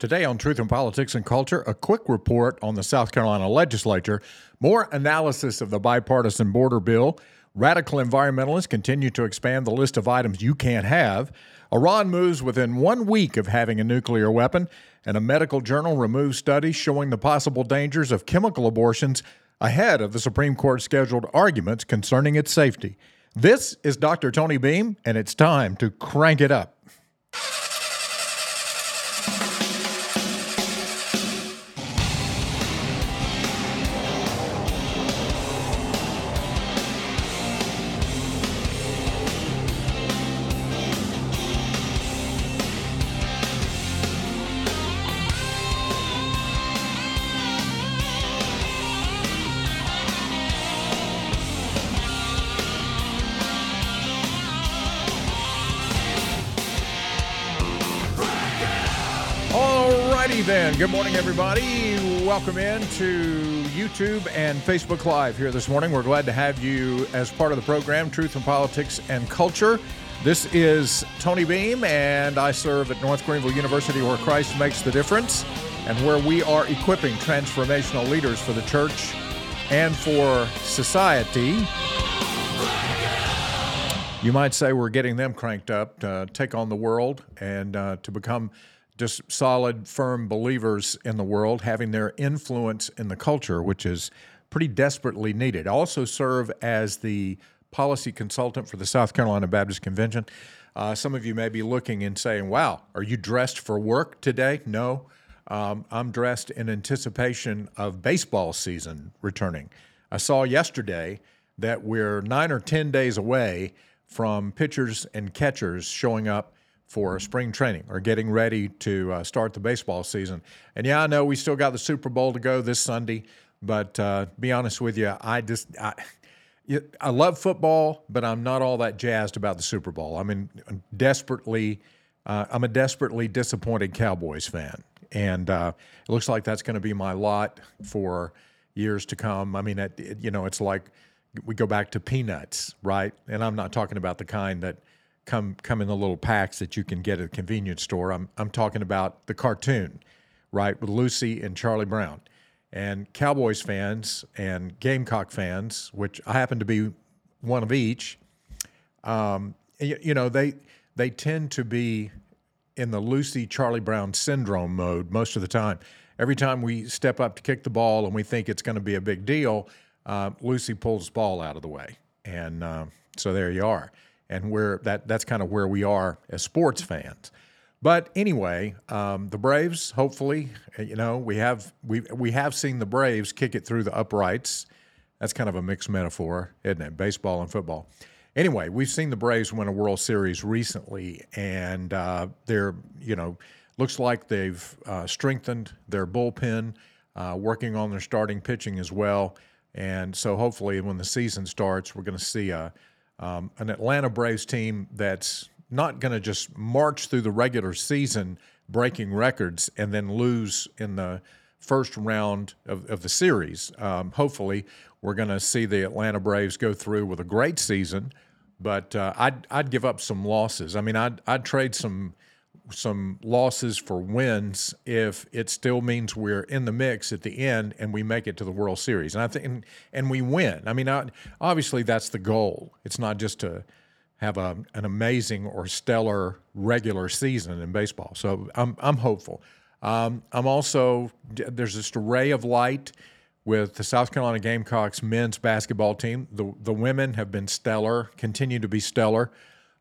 Today on Truth in Politics and Culture, a quick report on the South Carolina legislature, more analysis of the bipartisan border bill. Radical environmentalists continue to expand the list of items you can't have. Iran moves within one week of having a nuclear weapon, and a medical journal removes studies showing the possible dangers of chemical abortions ahead of the Supreme Court scheduled arguments concerning its safety. This is Dr. Tony Beam, and it's time to crank it up. Good morning, everybody. Welcome in to YouTube and Facebook Live here this morning. We're glad to have you as part of the program, Truth in Politics and Culture. This is Tony Beam, and I serve at North Greenville University, where Christ makes the difference, and where we are equipping transformational leaders for the church and for society. You might say we're getting them cranked up to take on the world and uh, to become just solid, firm believers in the world, having their influence in the culture, which is pretty desperately needed. I also serve as the policy consultant for the South Carolina Baptist Convention. Uh, some of you may be looking and saying, Wow, are you dressed for work today? No. Um, I'm dressed in anticipation of baseball season returning. I saw yesterday that we're nine or 10 days away from pitchers and catchers showing up for spring training or getting ready to uh, start the baseball season. And yeah, I know we still got the Super Bowl to go this Sunday, but uh, be honest with you, I just I, I love football, but I'm not all that jazzed about the Super Bowl. I mean, desperately, uh, I'm a desperately disappointed Cowboys fan, and uh, it looks like that's going to be my lot for years to come. I mean, it, it, you know, it's like we go back to peanuts, right? And I'm not talking about the kind that come come in the little packs that you can get at a convenience store. I'm I'm talking about the cartoon, right, with Lucy and Charlie Brown. And Cowboys fans and Gamecock fans, which I happen to be one of each, um, you, you know, they they tend to be in the Lucy Charlie Brown syndrome mode most of the time. Every time we step up to kick the ball and we think it's going to be a big deal, uh, Lucy pulls the ball out of the way, and uh, so there you are and where that that's kind of where we are as sports fans. But anyway, um, the Braves. Hopefully, you know we have we we have seen the Braves kick it through the uprights. That's kind of a mixed metaphor, isn't it? Baseball and football. Anyway, we've seen the Braves win a World Series recently, and uh, they're you know looks like they've uh, strengthened their bullpen, uh, working on their starting pitching as well. And so hopefully, when the season starts, we're going to see a um, an Atlanta Braves team that's not going to just march through the regular season breaking records and then lose in the first round of, of the series. Um, hopefully, we're going to see the Atlanta Braves go through with a great season, but uh, I'd, I'd give up some losses. I mean, I'd, I'd trade some some losses for wins if it still means we're in the mix at the end and we make it to the World Series. And I think and, and we win. I mean, obviously that's the goal. It's not just to have a, an amazing or stellar regular season in baseball. So I'm I'm hopeful. Um, I'm also there's this ray of light with the South Carolina Gamecocks men's basketball team. The the women have been stellar, continue to be stellar.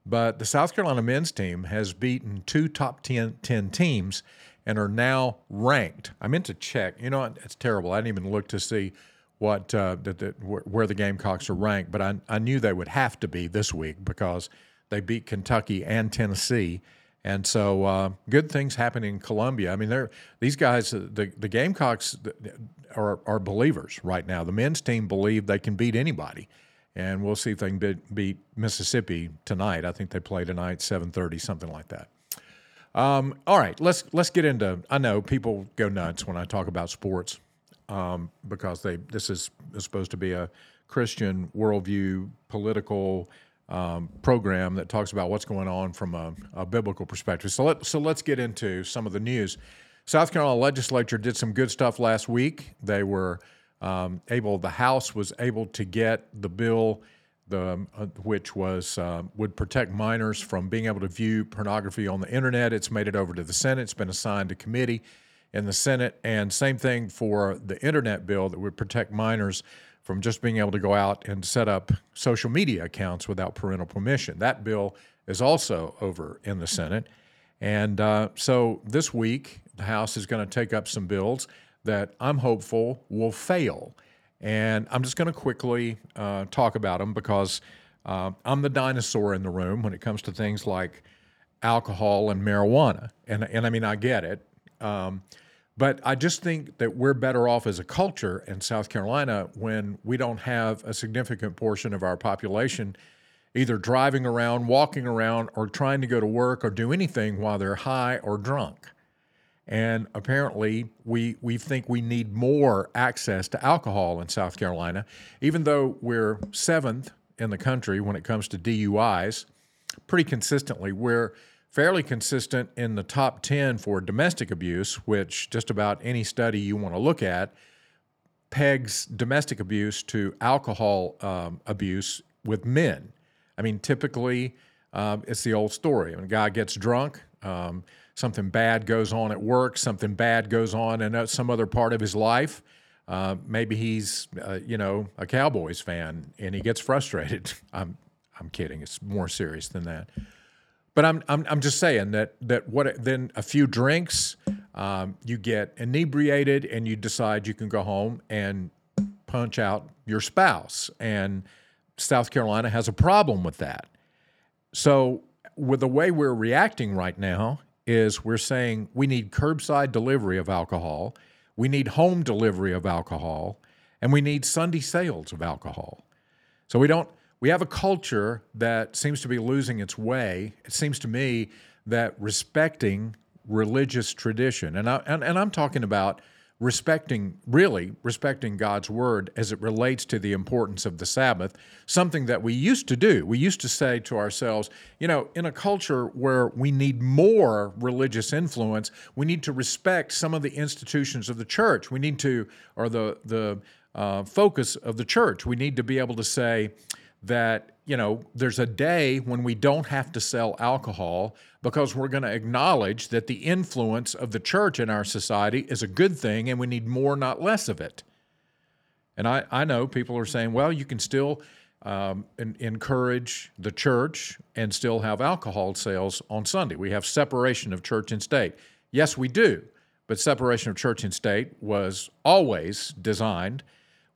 But the South Carolina men's team has beaten two top 10, 10 teams and are now ranked. I meant to check. You know, it's terrible. I didn't even look to see what uh, the, the, where the Gamecocks are ranked, but I, I knew they would have to be this week because they beat Kentucky and Tennessee. And so, uh, good things happen in Columbia. I mean, these guys. Uh, the the Gamecocks are are believers right now. The men's team believe they can beat anybody and we'll see if they can beat, Mississippi tonight. I think they play tonight, seven thirty, something like that. Um, all right, let's let's get into. I know people go nuts when I talk about sports um, because they this is, is, supposed to be a Christian worldview political um, program that talks about what's going on from a, a biblical perspective. So let so let's get into some of the news. South Carolina legislature did some good stuff last week. They were um, able, the House was able to get the bill, the uh, which was uh, would protect minors from being able to view pornography on the internet. It's made it over to the Senate. It's been assigned to committee in the Senate, and same thing for the internet bill that would protect minors from just being able to go out and set up social media accounts without parental permission. That bill is also over in the Senate. And uh, so this week, the House is going to take up some bills that I'm hopeful will fail. And I'm just going to quickly uh, talk about them because uh, I'm the dinosaur in the room when it comes to things like alcohol and marijuana. And, and I mean, I get it. Um, but I just think that we're better off as a culture in South Carolina when we don't have a significant portion of our population either driving around, walking around, or trying to go to work or do anything while they're high or drunk. And apparently, we, we think we need more access to alcohol in South Carolina, even though we're seventh in the country when it comes to DUIs, pretty consistently. We're fairly consistent in the top 10 for domestic abuse, which just about any study you want to look at pegs domestic abuse to alcohol um, abuse with men. I mean, typically, um, it's the old story. When a guy gets drunk, um, something bad goes on at work, something bad goes on in some other part of his life. Uh, maybe he's, uh, you know, a Cowboys fan and he gets frustrated. I'm, I'm kidding. It's more serious than that. But I'm, I'm, I'm just saying that that what then a few drinks, um, you get inebriated and you decide you can go home and punch out your spouse. And South Carolina has a problem with that. So with the way we're reacting right now is we're saying we need curbside delivery of alcohol, we need home delivery of alcohol, and we need Sunday sales of alcohol. So we don't we have a culture that seems to be losing its way. It seems to me that respecting religious tradition, and, I, and, and I'm talking about respecting, really respecting God's word as it relates to the importance of the Sabbath, something that we used to do. We used to say to ourselves, you know, in a culture where we need more religious influence, we need to respect some of the institutions of the church. We need to, or the, the uh, focus of the church. We need to be able to say, that you know there's a day when we don't have to sell alcohol because we're going to acknowledge that the influence of the church in our society is a good thing and we need more not less of it. And i, I know people are saying well you can still um, encourage the church and still have alcohol sales on sunday. We have separation of church and state. Yes we do but separation of church and state was always designed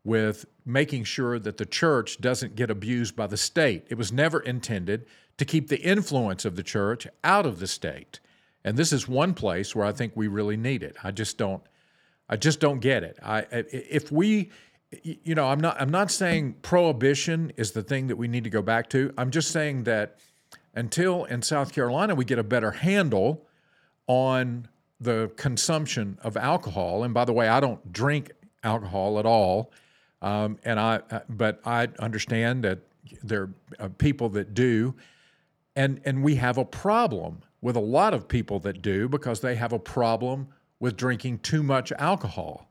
with making sure that the church doesn't get abused by the state. It was never intended to keep the influence of the church out of the state. And this is one place where I think we really need it. I just don't I just don't get it. I if we you know, I'm not I'm not saying prohibition is the thing that we need to go back to. I'm just saying that until in South Carolina we get a better handle on the consumption of alcohol. And by the way, I don't drink alcohol at all. Um, and I, uh, but I understand that there are people that do, and and we have a problem with a lot of people that do because they have a problem with drinking too much alcohol,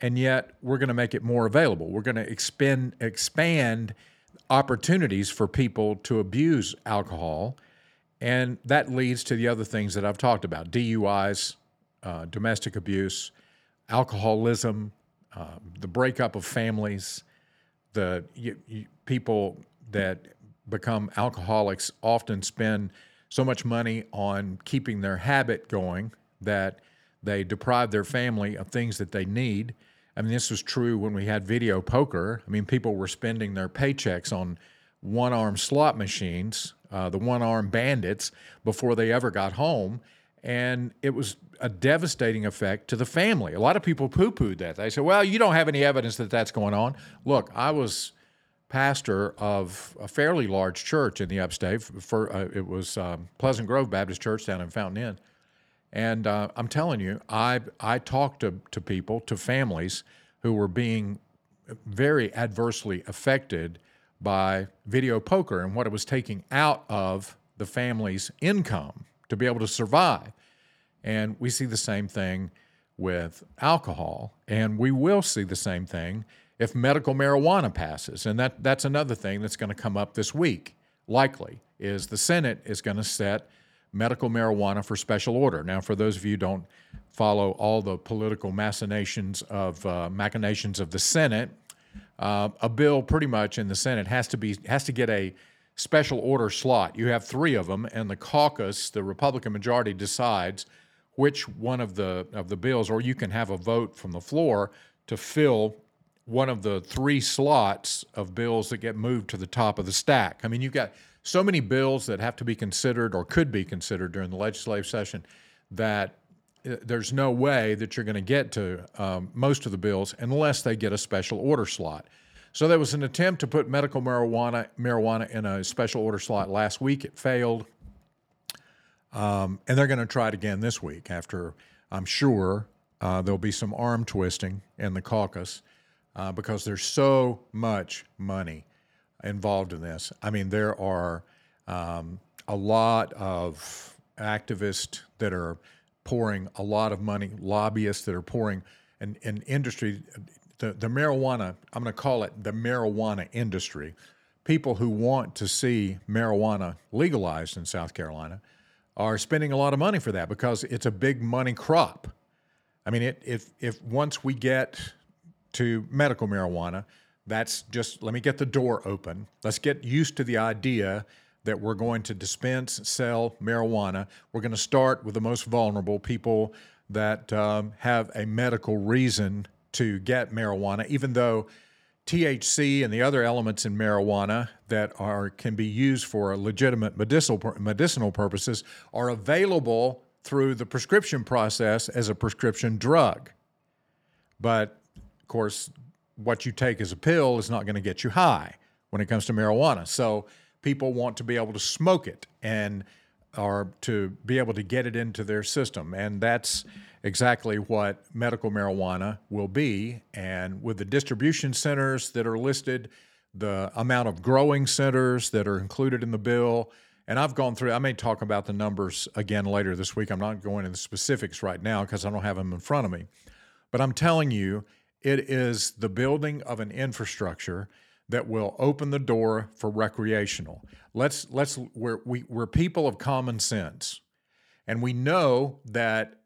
and yet we're going to make it more available. We're going to expand expand opportunities for people to abuse alcohol, and that leads to the other things that I've talked about: DUIs, uh, domestic abuse, alcoholism, um, the breakup of families, the you, you, people that become alcoholics often spend so much money on keeping their habit going that they deprive their family of things that they need. I mean, this was true when we had video poker. I mean, people were spending their paychecks on one arm slot machines, uh, the one arm bandits, before they ever got home. And it was a devastating effect to the family. A lot of people poo pooed that. They said, well, you don't have any evidence that that's going on. Look, I was pastor of a fairly large church in the upstate. For, uh, it was um, Pleasant Grove Baptist Church down in Fountain Inn. And uh, I'm telling you, I, I talked to, to people, to families who were being very adversely affected by video poker and what it was taking out of the family's income to be able to survive. And we see the same thing with alcohol. And we will see the same thing if medical marijuana passes. And that, that's another thing that's going to come up this week, likely, is the Senate is going to set medical marijuana for special order. Now, for those of you who don't follow all the political machinations of uh, machinations of the Senate, uh, a bill pretty much in the Senate has to be has to get a special order slot. You have three of them, and the caucus, the Republican majority, decides which one of the of the bills, or you can have a vote from the floor to fill one of the three slots of bills that get moved to the top of the stack. I mean, you've got so many bills that have to be considered or could be considered during the legislative session that uh, there's no way that you're going to get to um, most of the bills unless they get a special order slot. So there was an attempt to put medical marijuana marijuana in a special order slot last week. It failed, um, and they're going to try it again this week. After I'm sure uh, there'll be some arm twisting in the caucus uh, because there's so much money involved in this. I mean, there are um, a lot of activists that are pouring a lot of money, lobbyists that are pouring, an, an industry, the, the marijuana, I'm going to call it the marijuana industry. People who want to see marijuana legalized in South Carolina are spending a lot of money for that because it's a big money crop. I mean, it, if, if once we get to medical marijuana. That's just let me get the door open. Let's get used to the idea that we're going to dispense, sell marijuana. We're going to start with the most vulnerable people that um, have a medical reason to get marijuana, even though THC and the other elements in marijuana that are can be used for legitimate medicinal medicinal purposes are available through the prescription process as a prescription drug. But course, what you take as a pill is not going to get you high when it comes to marijuana. So people want to be able to smoke it and or to be able to get it into their system. And that's exactly what medical marijuana will be. And with the distribution centers that are listed, the amount of growing centers that are included in the bill, and I've gone through, I may talk about the numbers again later this week. I'm not going into the specifics right now because I don't have them in front of me. But I'm telling you, it is the building of an infrastructure that will open the door for recreational. Let's let's we're we, we're people of common sense, and we know that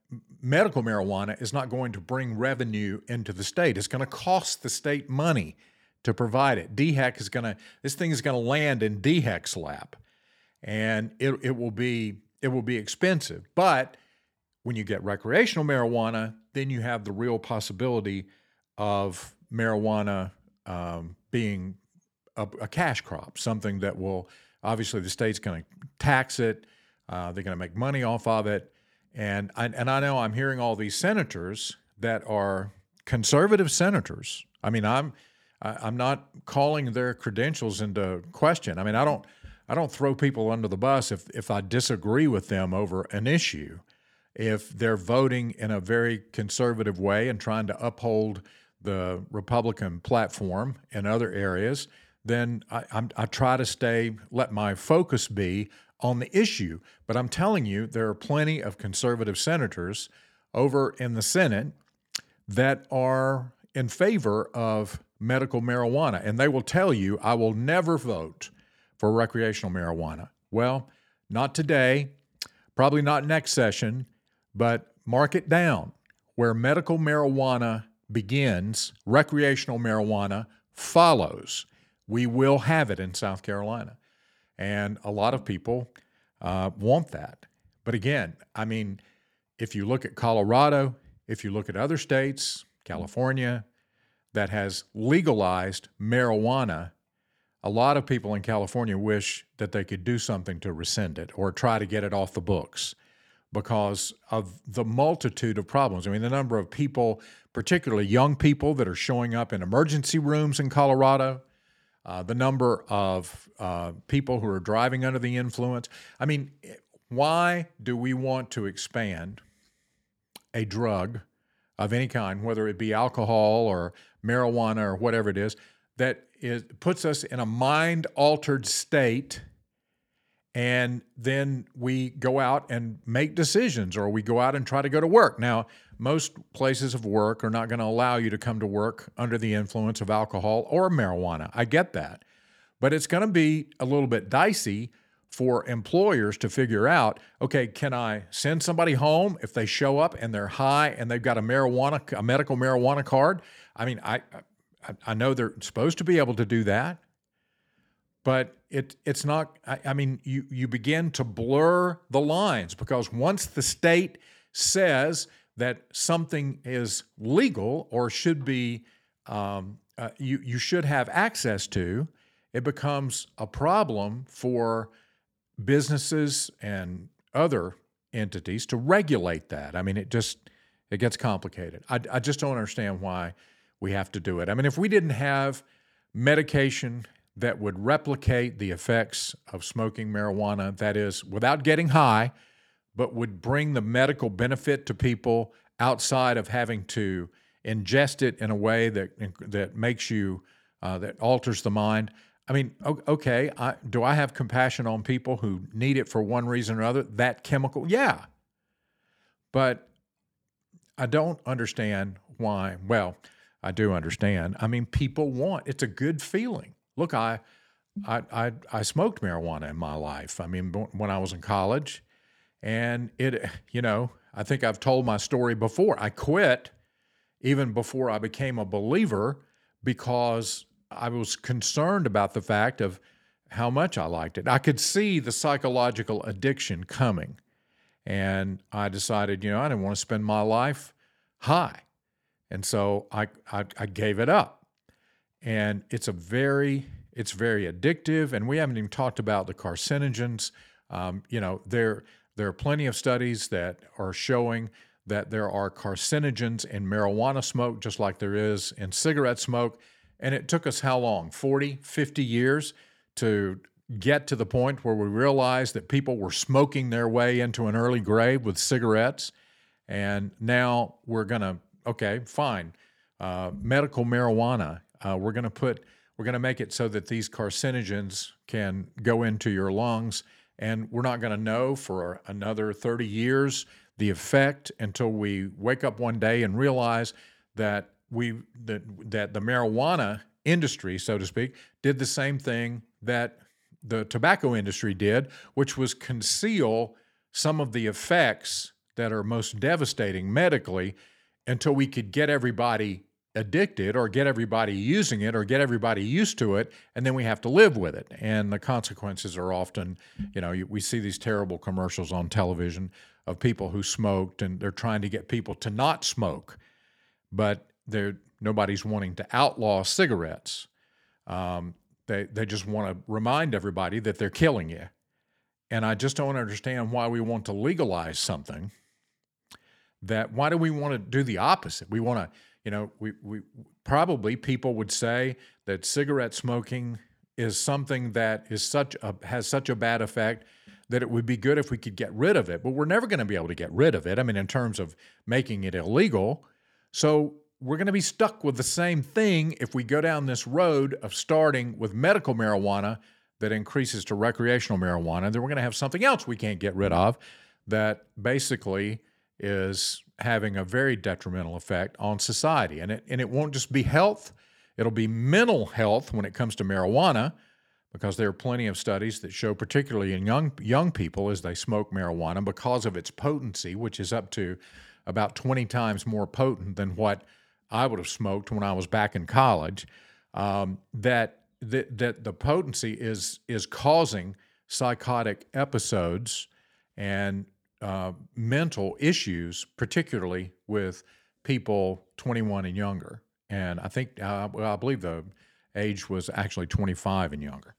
medical marijuana is not going to bring revenue into the state. It's going to cost the state money to provide it. DHEC is going to this thing is going to land in DHEC's lap, and it it will be it will be expensive. But when you get recreational marijuana, then you have the real possibility of marijuana um, being a, a, cash crop, something that will obviously the state's going to tax it, uh, they're going to make money off of it, and I, and I know I'm hearing all these senators that are conservative senators. I mean, I'm I, I'm not calling their credentials into question. I mean, I don't I don't throw people under the bus if if I disagree with them over an issue. If they're voting in a very conservative way and trying to uphold the Republican platform in other areas, then I, I try to stay, let my focus be on the issue. But I'm telling you, there are plenty of conservative senators over in the Senate that are in favor of medical marijuana. And they will tell you, I will never vote for recreational marijuana. Well, not today, probably not next session, but mark it down where medical marijuana begins, recreational marijuana follows. We will have it in South Carolina. And a lot of people uh, want that. But again, I mean, if you look at Colorado, if you look at other states, California, that has legalized marijuana, a lot of people in California wish that they could do something to rescind it or try to get it off the books because of the multitude of problems. I mean, the number of people, particularly young people, that are showing up in emergency rooms in Colorado, uh, the number of uh, people who are driving under the influence. I mean, why do we want to expand a drug of any kind, whether it be alcohol or marijuana or whatever it is, that is, puts us in a mind altered state? And then we go out and make decisions or we go out and try to go to work. Now, most places of work are not going to allow you to come to work under the influence of alcohol or marijuana. I get that. But it's going to be a little bit dicey for employers to figure out okay, can I send somebody home if they show up and they're high and they've got a marijuana, a medical marijuana card? I mean, I, I, I know they're supposed to be able to do that but it it's not I, I, mean you you begin to blur the lines because once the state says that something is legal or should be um, uh, you you should have access to it becomes a problem for businesses and other entities to regulate that. I mean it just it gets complicated. I, I just don't understand why we have to do it. I mean if we didn't have medication that would replicate the effects of smoking marijuana, that is, without getting high, but would bring the medical benefit to people outside of having to ingest it in a way that, that makes you, uh, that alters the mind. I mean, okay, I, do I have compassion on people who need it for one reason or other? That chemical, yeah. But I don't understand why. Well, I do understand. I mean, people want it's a good feeling look, I, I, I, I smoked marijuana in my life. I mean, when I was in college, and it, you know, I think I've told my story before. I quit even before I became a believer because I was concerned about the fact of how much I liked it. I could see the psychological addiction coming. And I decided, you know, I didn't want to spend my life high. And so I, I, I gave it up and it's a very it's very addictive. And we haven't even talked about the carcinogens. Um, you know, there there are plenty of studies that are showing that there are carcinogens in marijuana smoke, just like there is in cigarette smoke. And it took us how long? 40, 50 years to get to the point where we realized that people were smoking their way into an early grave with cigarettes. And now we're going to, okay, fine. Uh, medical marijuana uh, we're going to put we're going to make it so that these carcinogens can go into your lungs, and we're not going to know for another 30 years the effect until we wake up one day and realize that we that that the marijuana industry, so to speak, did the same thing that the tobacco industry did, which was conceal some of the effects that are most devastating medically until we could get everybody addicted or get everybody using it or get everybody used to it and then we have to live with it. And the consequences are often you know we see these terrible commercials on television of people who smoked and they're trying to get people to not smoke but they're nobody's wanting to outlaw cigarettes. Um, they, they just want to remind everybody that they're killing you. And i just don't understand why we want to legalize something that why do we want to do the opposite? We want to you know, we, we probably people would say that cigarette smoking is something that is such a, has such a bad effect that it would be good if we could get rid of it. But we're never going to be able to get rid of it. I mean, in terms of making it illegal. So we're going to be stuck with the same thing if we go down this road of starting with medical marijuana that increases to recreational marijuana. Then we're going to have something else we can't get rid of that basically is having a very detrimental effect on society. And it, and it won't just be health, it'll be mental health when it comes to marijuana, because there are plenty of studies that show, particularly in young, young people as they smoke marijuana, because of its potency, which is up to about 20 times more potent than what I would have smoked when I was back in college, um, that, that, that the potency is, is causing psychotic episodes and uh, mental issues, particularly with people 21 and younger. And I think, uh, well, I believe the age was actually 25 and younger.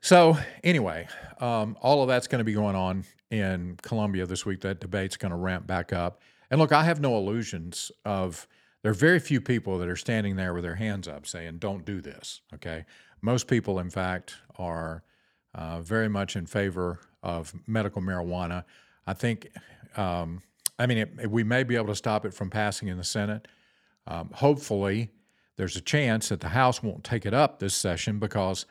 So, anyway, um, all of that's going to be going on in Columbia this week. That debate's going to ramp back up. And look, I have no illusions of, there are very few people that are standing there with their hands up saying, don't do this. Okay. Most people, in fact, are uh, very much in favor of medical marijuana. I think, um, I mean, it, we may be able to stop it from passing in the Senate. Um, hopefully, there's a chance that the House won't take it up this session because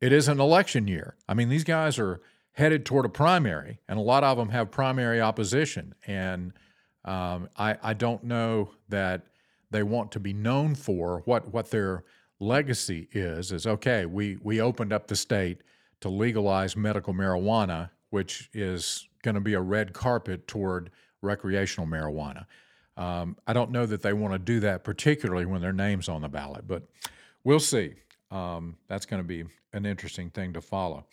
it is an election year. I mean, these guys are headed toward a primary, and a lot of them have primary opposition. And um, I, I don't know that they want to be known for what what their legacy is. Is okay. We we opened up the state to legalize medical marijuana, which is going to be a red carpet toward recreational marijuana. Um, I don't know that they want to do that, particularly when their name's on the ballot, but we'll see. Um, that's going to be an interesting thing to follow.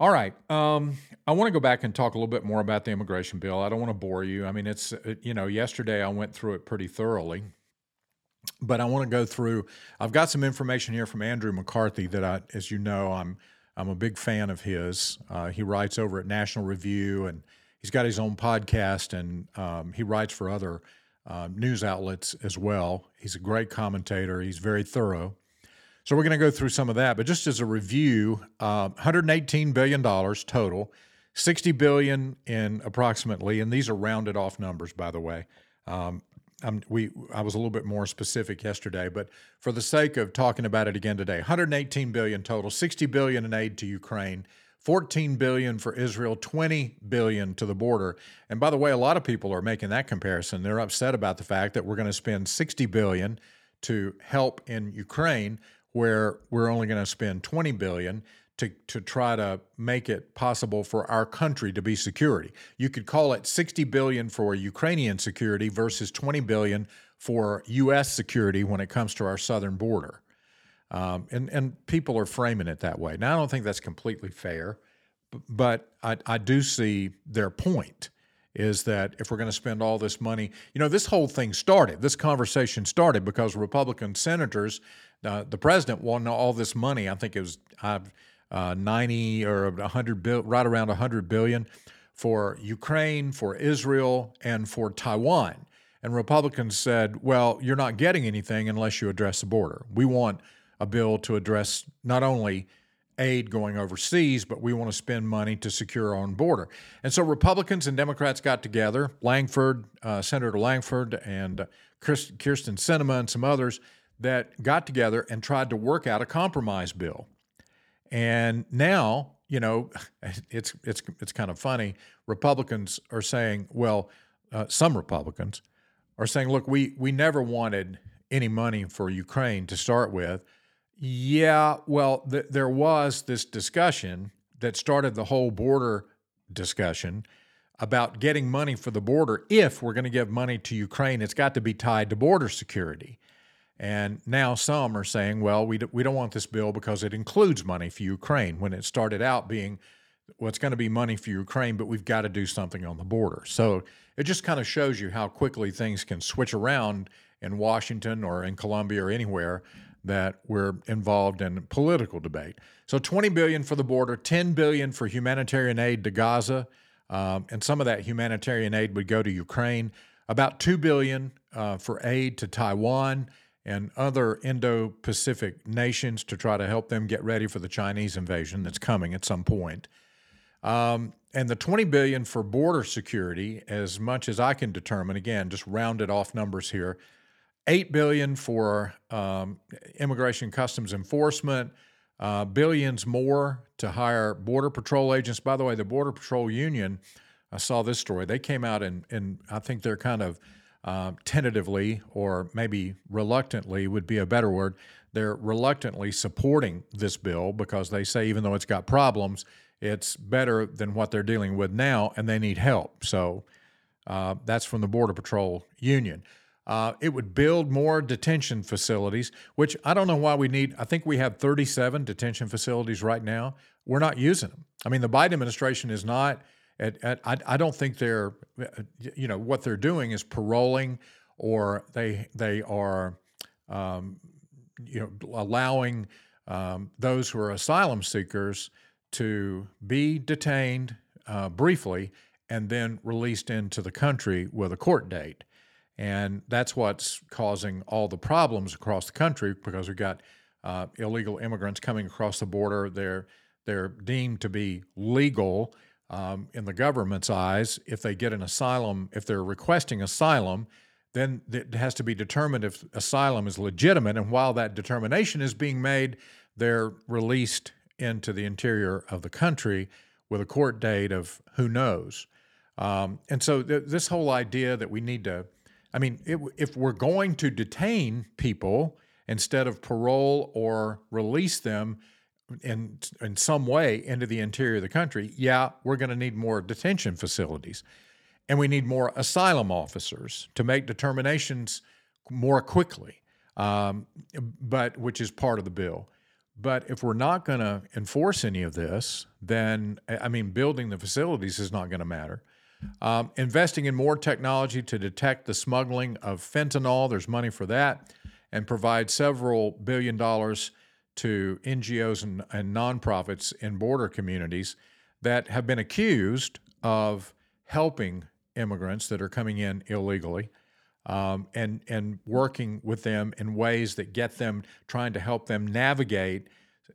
All right. Um, I want to go back and talk a little bit more about the immigration bill. I don't want to bore you. I mean, it's, you know, yesterday I went through it pretty thoroughly, but I want to go through. I've got some information here from Andrew McCarthy that I, as you know, I'm, I'm a big fan of his. Uh, he writes over at National Review and he's got his own podcast and um, he writes for other uh, news outlets as well. He's a great commentator, he's very thorough. So we're going to go through some of that, but just as a review, uh, 118 billion dollars total, 60 billion in approximately, and these are rounded off numbers, by the way. Um, we I was a little bit more specific yesterday, but for the sake of talking about it again today, 118 billion total, 60 billion in aid to Ukraine, 14 billion for Israel, 20 billion to the border. And by the way, a lot of people are making that comparison. They're upset about the fact that we're going to spend 60 billion to help in Ukraine where we're only going to spend 20 billion to, to try to make it possible for our country to be security. You could call it 60 billion for Ukrainian security versus 20 billion for US security when it comes to our southern border. Um, and, and people are framing it that way. Now, I don't think that's completely fair, but I, I do see their point is that if we're going to spend all this money, you know, this whole thing started, this conversation started because Republican senators, uh, the president wanted all this money. I think it was uh, uh, 90 or 100 bill, right around 100 billion for Ukraine, for Israel, and for Taiwan. And Republicans said, well, you're not getting anything unless you address the border. We want a bill to address not only aid going overseas, but we want to spend money to secure our own border. And so Republicans and Democrats got together, Lankford, uh, Senator Lankford, and Kyrsten Sinema, and some others that got together and tried to work out a compromise bill. And now, you know, it's it's it's kind of funny. Republicans are saying, well, uh, some Republicans are saying, look, we we never wanted any money for Ukraine to start with. Yeah, well, th- there was this discussion that started the whole border discussion about getting money for the border. If we're going to give money to Ukraine, it's got to be tied to border security. And now some are saying, well, we, do, we don't want this bill because it includes money for Ukraine when it started out being well, going to be money for Ukraine, but we've got to do something on the border. So it just kind of shows you how quickly things can switch around in Washington or in Columbia or anywhere that we're involved in political debate. So 20 billion for the border, 10 billion for humanitarian aid to Gaza, um, and some of that humanitarian aid would go to Ukraine. About 2 billion uh, for aid to Taiwan and other Indo-Pacific nations to try to help them get ready for the Chinese invasion that's coming at some point. Um, and the 20 billion for border security, as much as I can determine, again, just rounded off numbers here, eight billion for um, immigration customs enforcement, uh, billions more to hire border patrol agents. By the way, the Border Patrol Union, I saw this story. They came out and, and I think they're kind of uh, tentatively or maybe reluctantly would be a better word. They're reluctantly supporting this bill because they say even though it's got problems, it's better than what they're dealing with now, and they need help. So uh, that's from the Border Patrol Union. Uh, it would build more detention facilities, which I don't know why we need. I think we have 37 detention facilities right now. We're not using them. I mean, the Biden administration is not. I, I don't think they're, you know, what they're doing is paroling, or they they are, um, you know, allowing um, those who are asylum seekers to be detained uh, briefly and then released into the country with a court date. And that's what's causing all the problems across the country because we've got uh, illegal immigrants coming across the border. They're, they're deemed to be legal um, in the government's eyes. If they get an asylum, if they're requesting asylum, then it has to be determined if asylum is legitimate. And while that determination is being made, they're released into the interior of the country with a court date of who knows. Um, and so th- this whole idea that we need to, I mean, it, if we're going to detain people instead of parole or release them in in some way into the interior of the country, yeah, we're going to need more detention facilities, and we need more asylum officers to make determinations more quickly. Um, but which is part of the bill. But if we're not going to enforce any of this, then I mean, building the facilities is not going to matter. Um, investing in more technology to detect the smuggling of fentanyl, there's money for that, and provide several billion dollars to NGOs and, and nonprofits in border communities that have been accused of helping immigrants that are coming in illegally um, and, and working with them in ways that get them, trying to help them navigate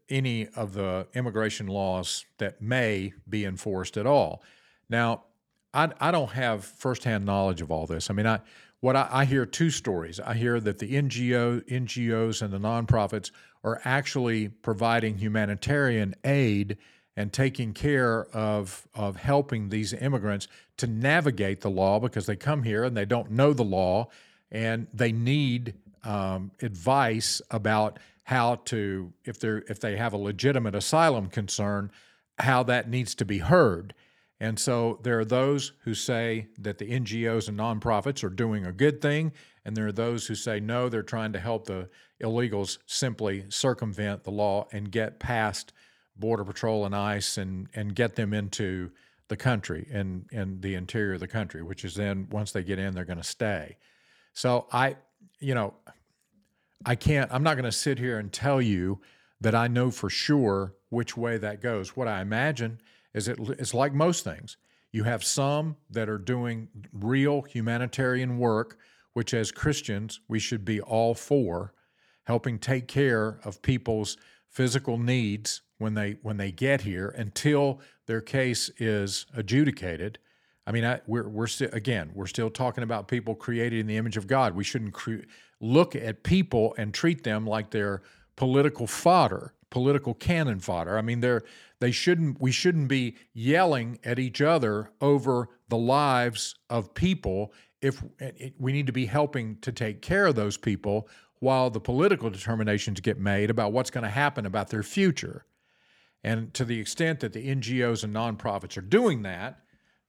any of the immigration laws that may be enforced at all. Now, I, I don't have firsthand knowledge of all this. I mean, I what I, I, hear two stories. I hear that the NGO, NGOs and the nonprofits are actually providing humanitarian aid and taking care of of helping these immigrants to navigate the law because they come here and they don't know the law and they need um, advice about how to if they if they have a legitimate asylum concern how that needs to be heard. And so there are those who say that the NGOs and nonprofits are doing a good thing, and there are those who say no, they're trying to help the illegals simply circumvent the law and get past Border Patrol and ICE and, and get them into the country and, and the interior of the country, which is then once they get in, they're going to stay. So I, you know, I can't, I'm not going to sit here and tell you that I know for sure which way that goes. What I imagine is it, it's like most things. You have some that are doing real humanitarian work, which as Christians we should be all for, helping take care of people's physical needs when they when they get here until their case is adjudicated. I mean, I, we're we're still again we're still talking about people created in the image of God. We shouldn't cre- look at people and treat them like they're political fodder, political cannon fodder. I mean, they're they shouldn't we shouldn't be yelling at each other over the lives of people if we need to be helping to take care of those people while the political determinations get made about what's going to happen about their future. And to the extent that the NGOs and nonprofits are doing that,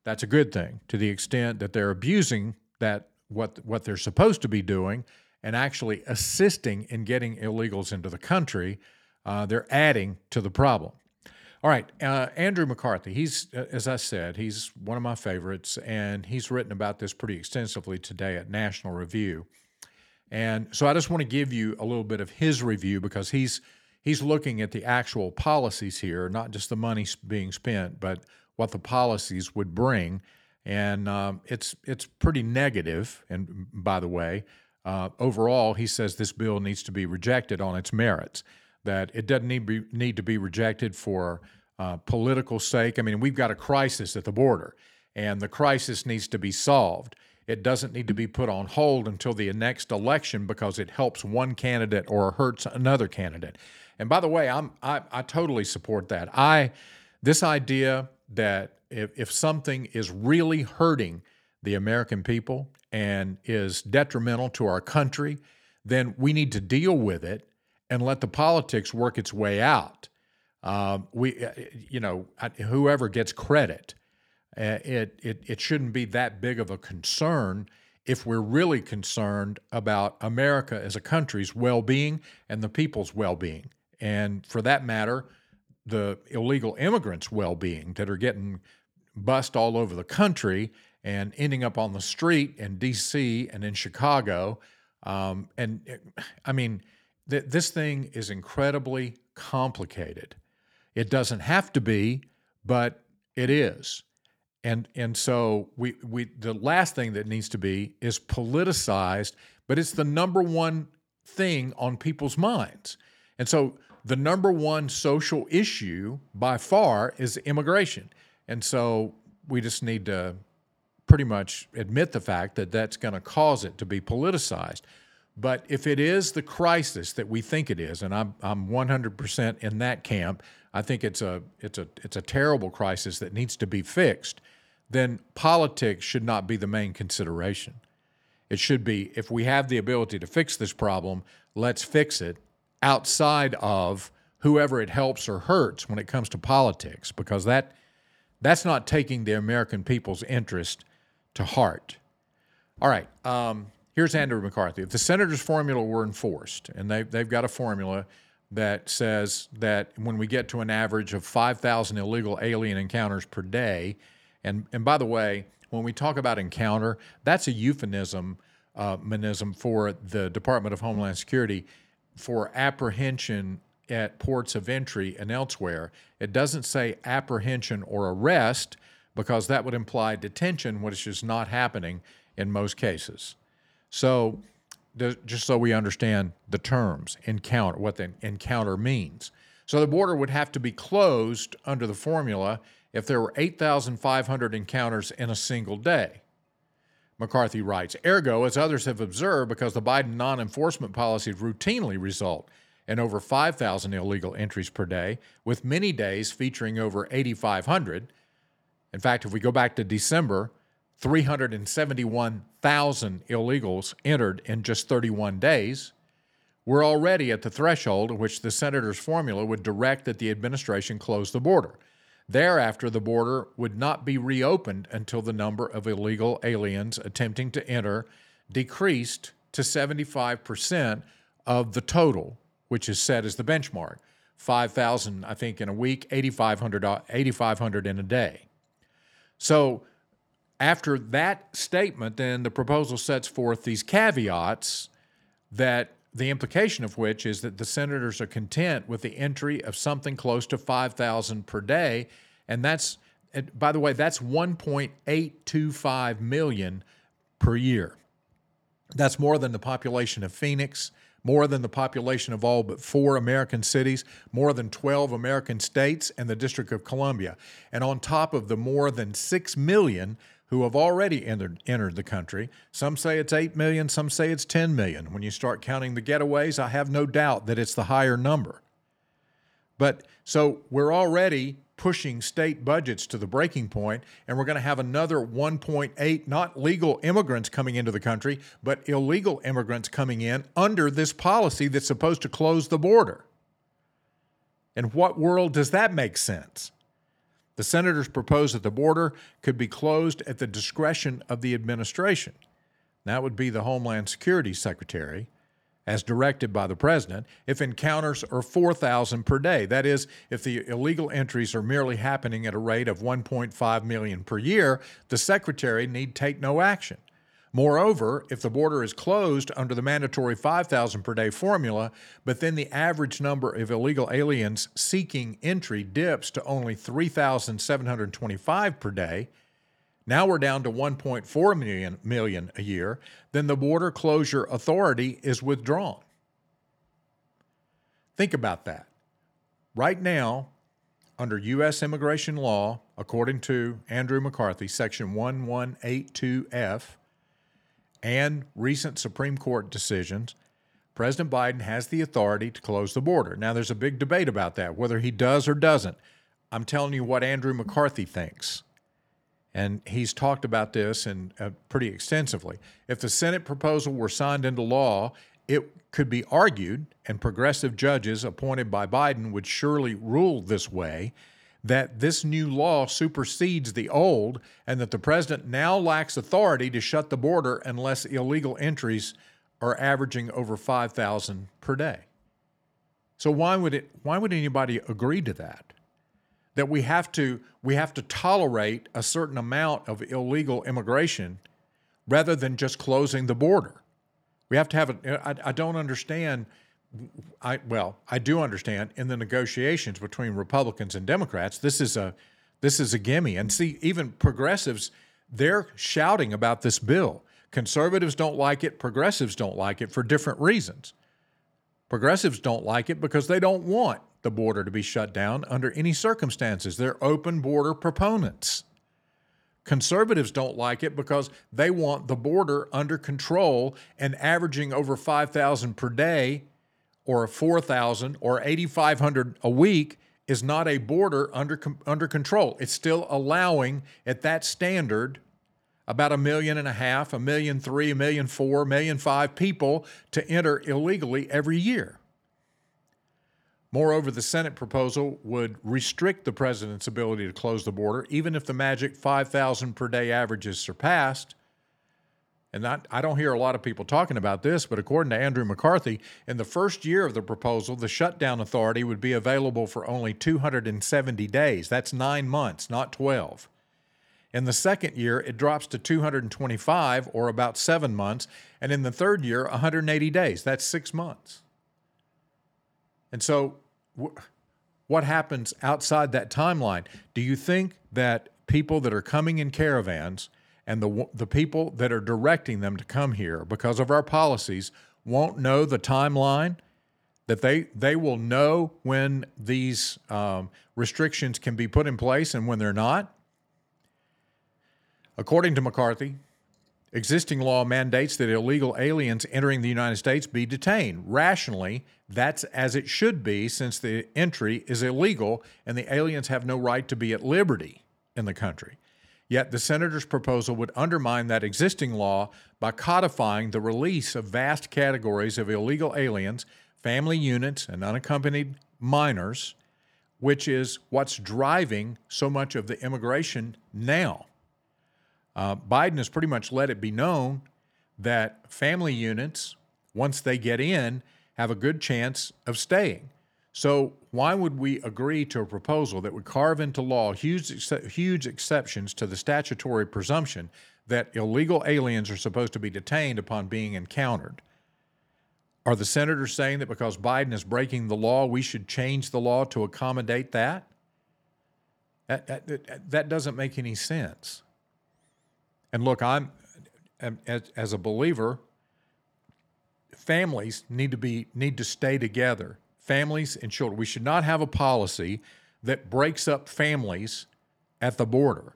that's a good thing. To the extent that they're abusing that what what they're supposed to be doing and actually assisting in getting illegals into the country, uh, they're adding to the problem. All right, uh, Andrew McCarthy. He's, uh, as I said, he's one of my favorites, and he's written about this pretty extensively today at National Review. And so I just want to give you a little bit of his review because he's he's looking at the actual policies here, not just the money being spent, but what the policies would bring. And um, it's it's pretty negative. And by the way, uh, overall, he says this bill needs to be rejected on its merits that it doesn't need, be, need to be rejected for uh, political sake. I mean, we've got a crisis at the border, and the crisis needs to be solved. It doesn't need to be put on hold until the next election because it helps one candidate or hurts another candidate. And by the way, I'm I, I totally support that. I this idea that if, if something is really hurting the American people and is detrimental to our country, then we need to deal with it and let the politics work its way out. Um, we, uh, you know, whoever gets credit, uh, it, it it shouldn't be that big of a concern if we're really concerned about America as a country's well-being and the people's well-being, and for that matter, the illegal immigrants' well-being that are getting bust all over the country and ending up on the street in D.C. and in Chicago. Um, and I mean th- this thing is incredibly complicated. It doesn't have to be, but it is. And, and so we, we the last thing that needs to be is politicized, but it's the number one thing on people's minds. And so the number one social issue by far is immigration. And so we just need to pretty much admit the fact that that's going to cause it to be politicized. But if it is the crisis that we think it is, and I'm I'm 100% in that camp, I think it's a it's a it's a terrible crisis that needs to be fixed. Then politics should not be the main consideration. It should be if we have the ability to fix this problem, let's fix it outside of whoever it helps or hurts when it comes to politics, because that that's not taking the American people's interest to heart. All right. Um, here's Andrew McCarthy. If the senators' formula were enforced, and they, they've got a formula that says that when we get to an average of 5,000 illegal alien encounters per day, and, and by the way, when we talk about encounter, that's a euphemism uh, for the Department of Homeland Security for apprehension at ports of entry and elsewhere. It doesn't say apprehension or arrest because that would imply detention, which is not happening in most cases. So, just so we understand the terms, encounter, what the encounter means. So, the border would have to be closed under the formula if there were 8,500 encounters in a single day. McCarthy writes Ergo, as others have observed, because the Biden non enforcement policies routinely result in over 5,000 illegal entries per day, with many days featuring over 8,500. In fact, if we go back to December, 371,000 illegals entered in just 31 days. We're already at the threshold at which the senator's formula would direct that the administration close the border. Thereafter, the border would not be reopened until the number of illegal aliens attempting to enter decreased to 75% of the total, which is set as the benchmark 5,000, I think, in a week, 8,500, 8,500 in a day. So, after that statement, then the proposal sets forth these caveats that the implication of which is that the senators are content with the entry of something close to 5,000 per day. And that's, by the way, that's 1.825 million per year. That's more than the population of Phoenix, more than the population of all but four American cities, more than 12 American states, and the District of Columbia. And on top of the more than 6 million who have already entered, entered the country. Some say it's 8 million, some say it's 10 million. When you start counting the getaways, I have no doubt that it's the higher number. But so we're already pushing state budgets to the breaking point, and we're going to have another 1.8 not legal immigrants coming into the country, but illegal immigrants coming in under this policy that's supposed to close the border. In what world does that make sense? The senators proposed that the border could be closed at the discretion of the administration. That would be the Homeland Security Secretary, as directed by the president, if encounters are 4,000 per day. That is, if the illegal entries are merely happening at a rate of 1.5 million per year, the secretary need take no action. Moreover, if the border is closed under the mandatory 5,000 per day formula, but then the average number of illegal aliens seeking entry dips to only 3,725 per day, now we're down to 1.4 million, million a year, then the border closure authority is withdrawn. Think about that. Right now, under U.S. immigration law, according to Andrew McCarthy, Section 1182F, and recent Supreme Court decisions, President Biden has the authority to close the border. Now, there's a big debate about that, whether he does or doesn't. I'm telling you what Andrew McCarthy thinks. And he's talked about this and uh, pretty extensively. If the Senate proposal were signed into law, it could be argued, and progressive judges appointed by Biden would surely rule this way, that this new law supersedes the old and that the president now lacks authority to shut the border unless illegal entries are averaging over 5,000 per day. So why would it why would anybody agree to that? That we have to we have to tolerate a certain amount of illegal immigration rather than just closing the border. We have to have a I, I don't understand I well, I do understand in the negotiations between Republicans and Democrats, this is a this is a gimme. And see, even progressives, they're shouting about this bill. Conservatives don't like it, progressives don't like it for different reasons. Progressives don't like it because they don't want the border to be shut down under any circumstances. They're open border proponents. Conservatives don't like it because they want the border under control and averaging over 5,000 per day or 4,000 or 8,500 a week is not a border under, under control. It's still allowing at that standard about a million and a half, a million three, a million four, a million five people to enter illegally every year. Moreover, the Senate proposal would restrict the president's ability to close the border, even if the magic 5,000 per day average is surpassed. And not, I don't hear a lot of people talking about this, but according to Andrew McCarthy, in the first year of the proposal, the shutdown authority would be available for only 270 days. That's nine months, not 12. In the second year, it drops to 225, or about seven months. And in the third year, 180 days. That's six months. And so, what happens outside that timeline? Do you think that people that are coming in caravans and the, the people that are directing them to come here because of our policies won't know the timeline? That they, they will know when these um, restrictions can be put in place and when they're not? According to McCarthy, existing law mandates that illegal aliens entering the United States be detained. Rationally, that's as it should be since the entry is illegal and the aliens have no right to be at liberty in the country. Yet the senator's proposal would undermine that existing law by codifying the release of vast categories of illegal aliens, family units, and unaccompanied minors, which is what's driving so much of the immigration now. Uh, Biden has pretty much let it be known that family units, once they get in, have a good chance of staying. So, why would we agree to a proposal that would carve into law huge, huge exceptions to the statutory presumption that illegal aliens are supposed to be detained upon being encountered? Are the senators saying that because Biden is breaking the law, we should change the law to accommodate that? That, that, that doesn't make any sense. And look, I'm as, as a believer, families need to be need to stay together. Families and children. We should not have a policy that breaks up families at the border.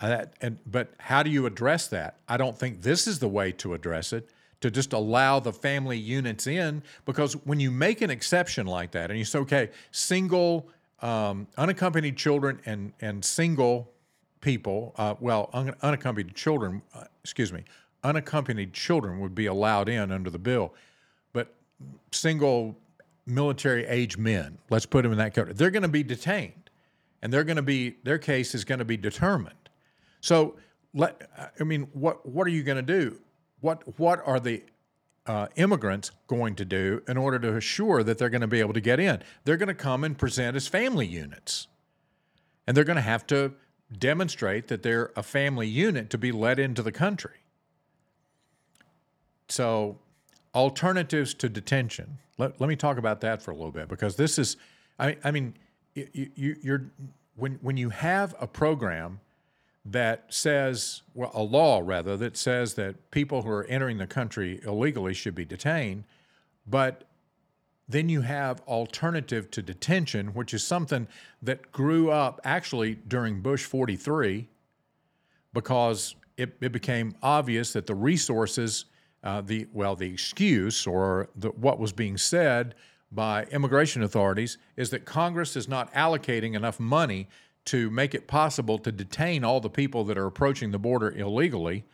Uh, and but how do you address that? I don't think this is the way to address it. To just allow the family units in, because when you make an exception like that, and you say, okay, single, um, unaccompanied children and and single people, uh, well, un- unaccompanied children, uh, excuse me, unaccompanied children would be allowed in under the bill, but single military age men, let's put them in that category, they're going to be detained, and they're going to be their case is going to be determined. So, let I mean, what what are you going to do? What what are the uh, immigrants going to do in order to assure that they're going to be able to get in? They're going to come and present as family units, and they're going to have to demonstrate that they're a family unit to be let into the country. So, alternatives to detention. Let, let me talk about that for a little bit because this is, I, I mean, you, you, you're when when you have a program that says, well, a law rather that says that people who are entering the country illegally should be detained, but then you have alternative to detention, which is something that grew up actually during Bush 43 because it, it became obvious that the resources, uh, the well, the excuse or the, what was being said by immigration authorities is that Congress is not allocating enough money to make it possible to detain all the people that are approaching the border illegally.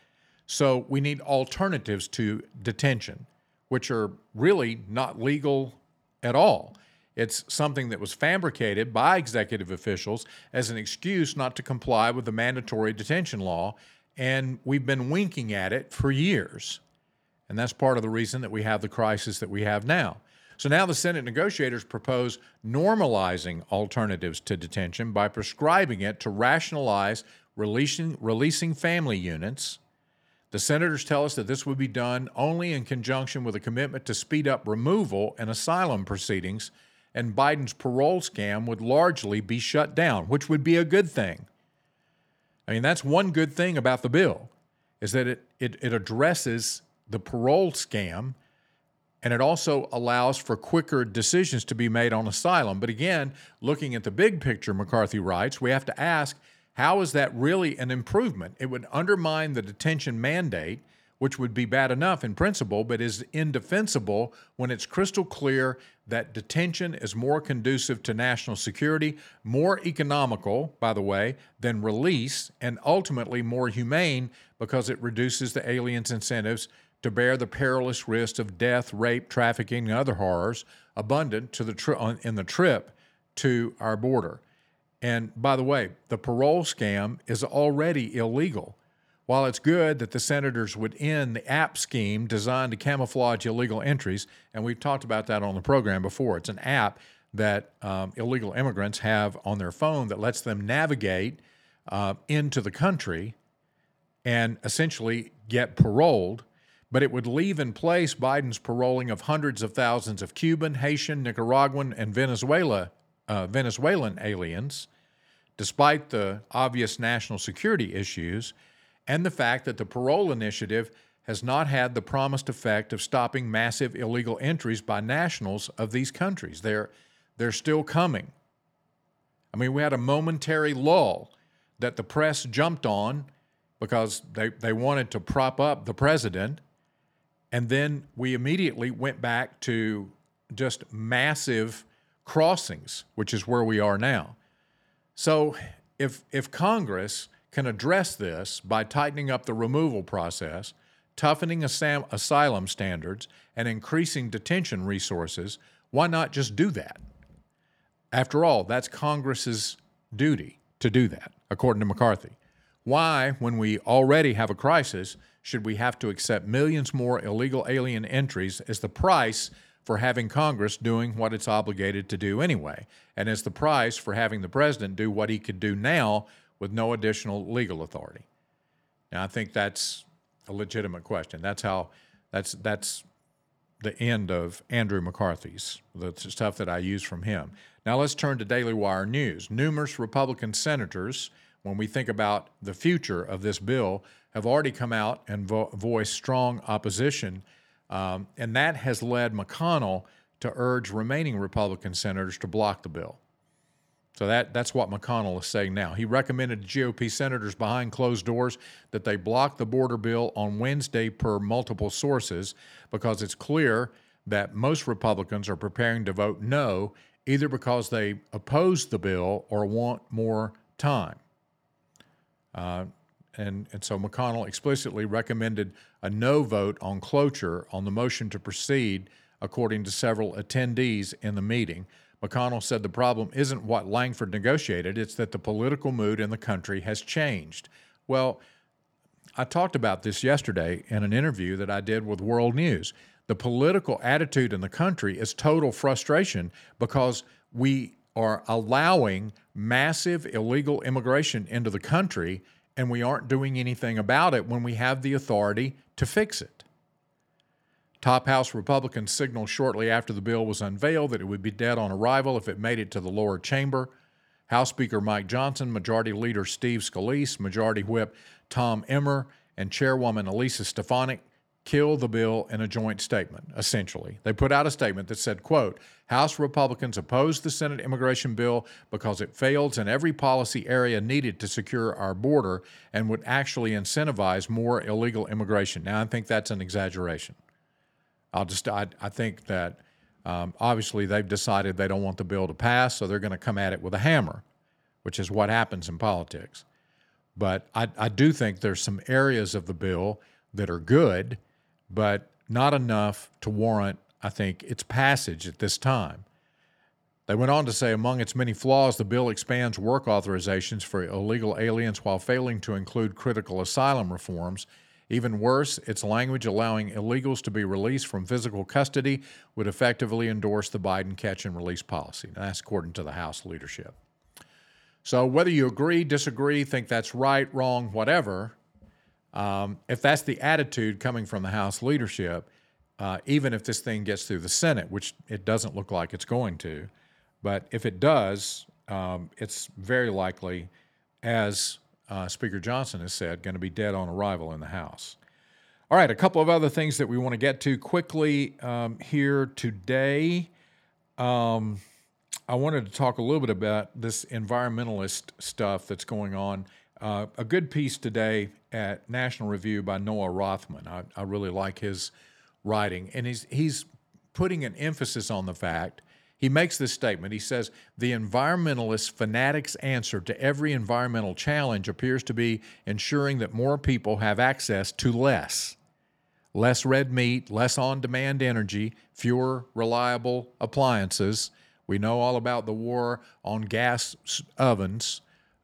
So we need alternatives to detention, which are really not legal at all. It's something that was fabricated by executive officials as an excuse not to comply with the mandatory detention law, and we've been winking at it for years. And that's part of the reason that we have the crisis that we have now. So now the Senate negotiators propose normalizing alternatives to detention by prescribing it to rationalize releasing, releasing family units the senators tell us that this would be done only in conjunction with a commitment to speed up removal and asylum proceedings, and Biden's parole scam would largely be shut down, which would be a good thing. I mean, that's one good thing about the bill, is that it, it, it addresses the parole scam and it also allows for quicker decisions to be made on asylum. But again, looking at the big picture, McCarthy writes, we have to ask How is that really an improvement? It would undermine the detention mandate, which would be bad enough in principle, but is indefensible when it's crystal clear that detention is more conducive to national security, more economical, by the way, than release, and ultimately more humane because it reduces the aliens' incentives to bear the perilous risks of death, rape, trafficking, and other horrors abundant to the tri- in the trip to our border. And by the way, the parole scam is already illegal. While it's good that the senators would end the app scheme designed to camouflage illegal entries, and we've talked about that on the program before, it's an app that um, illegal immigrants have on their phone that lets them navigate uh, into the country and essentially get paroled. But it would leave in place Biden's paroling of hundreds of thousands of Cuban, Haitian, Nicaraguan, and Venezuela uh, Venezuelan aliens, despite the obvious national security issues and the fact that the parole initiative has not had the promised effect of stopping massive illegal entries by nationals of these countries. They're, they're still coming. I mean, we had a momentary lull that the press jumped on because they, they wanted to prop up the president. And then we immediately went back to just massive crossings, which is where we are now. So if, if Congress can address this by tightening up the removal process, toughening assam- asylum standards, and increasing detention resources, why not just do that? After all, that's Congress's duty to do that, according to McCarthy. Why, when we already have a crisis, should we have to accept millions more illegal alien entries as the price for having Congress doing what it's obligated to do anyway, and as the price for having the president do what he could do now with no additional legal authority. Now, I think that's a legitimate question. That's how that's that's the end of Andrew McCarthy's the stuff that I use from him. Now let's turn to Daily Wire news. Numerous Republican senators, when we think about the future of this bill, have already come out and vo- voiced strong opposition um, and that has led McConnell to urge remaining Republican senators to block the bill. So that, that's what McConnell is saying now. He recommended GOP senators behind closed doors that they block the border bill on Wednesday per multiple sources because it's clear that most Republicans are preparing to vote no, either because they oppose the bill or want more time. Uh, and, and so McConnell explicitly recommended a no vote on cloture on the motion to proceed, according to several attendees in the meeting. McConnell said the problem isn't what Lankford negotiated, it's that the political mood in the country has changed. Well, I talked about this yesterday in an interview that I did with World News. The political attitude in the country is total frustration because we are allowing massive illegal immigration into the country and we aren't doing anything about it when we have the authority to fix it. Top House Republicans signaled shortly after the bill was unveiled that it would be dead on arrival if it made it to the lower chamber. House Speaker Mike Johnson, Majority Leader Steve Scalise, Majority Whip Tom Emmer, and Chairwoman Elise Stefanik kill the bill in a joint statement, essentially. They put out a statement that said, quote, House Republicans oppose the Senate immigration bill because it fails in every policy area needed to secure our border and would actually incentivize more illegal immigration. Now, I think that's an exaggeration. I'll just, I, I think that um, obviously they've decided they don't want the bill to pass, so they're going to come at it with a hammer, which is what happens in politics. But I, I do think there's some areas of the bill that are good but not enough to warrant, I think, its passage at this time. They went on to say among its many flaws, the bill expands work authorizations for illegal aliens while failing to include critical asylum reforms. Even worse, its language allowing illegals to be released from physical custody would effectively endorse the Biden catch and release policy. That's according to the House leadership. So, whether you agree, disagree, think that's right, wrong, whatever, um, if that's the attitude coming from the House leadership, uh, even if this thing gets through the Senate, which it doesn't look like it's going to, but if it does, um, it's very likely, as uh, Speaker Johnson has said, going to be dead on arrival in the House. All right, a couple of other things that we want to get to quickly um, here today. Um, I wanted to talk a little bit about this environmentalist stuff that's going on. Uh, a good piece today at National Review by Noah Rothman. I, I really like his writing, and he's he's putting an emphasis on the fact. He makes this statement. He says the environmentalist fanatic's answer to every environmental challenge appears to be ensuring that more people have access to less less red meat, less on demand energy, fewer reliable appliances. We know all about the war on gas ovens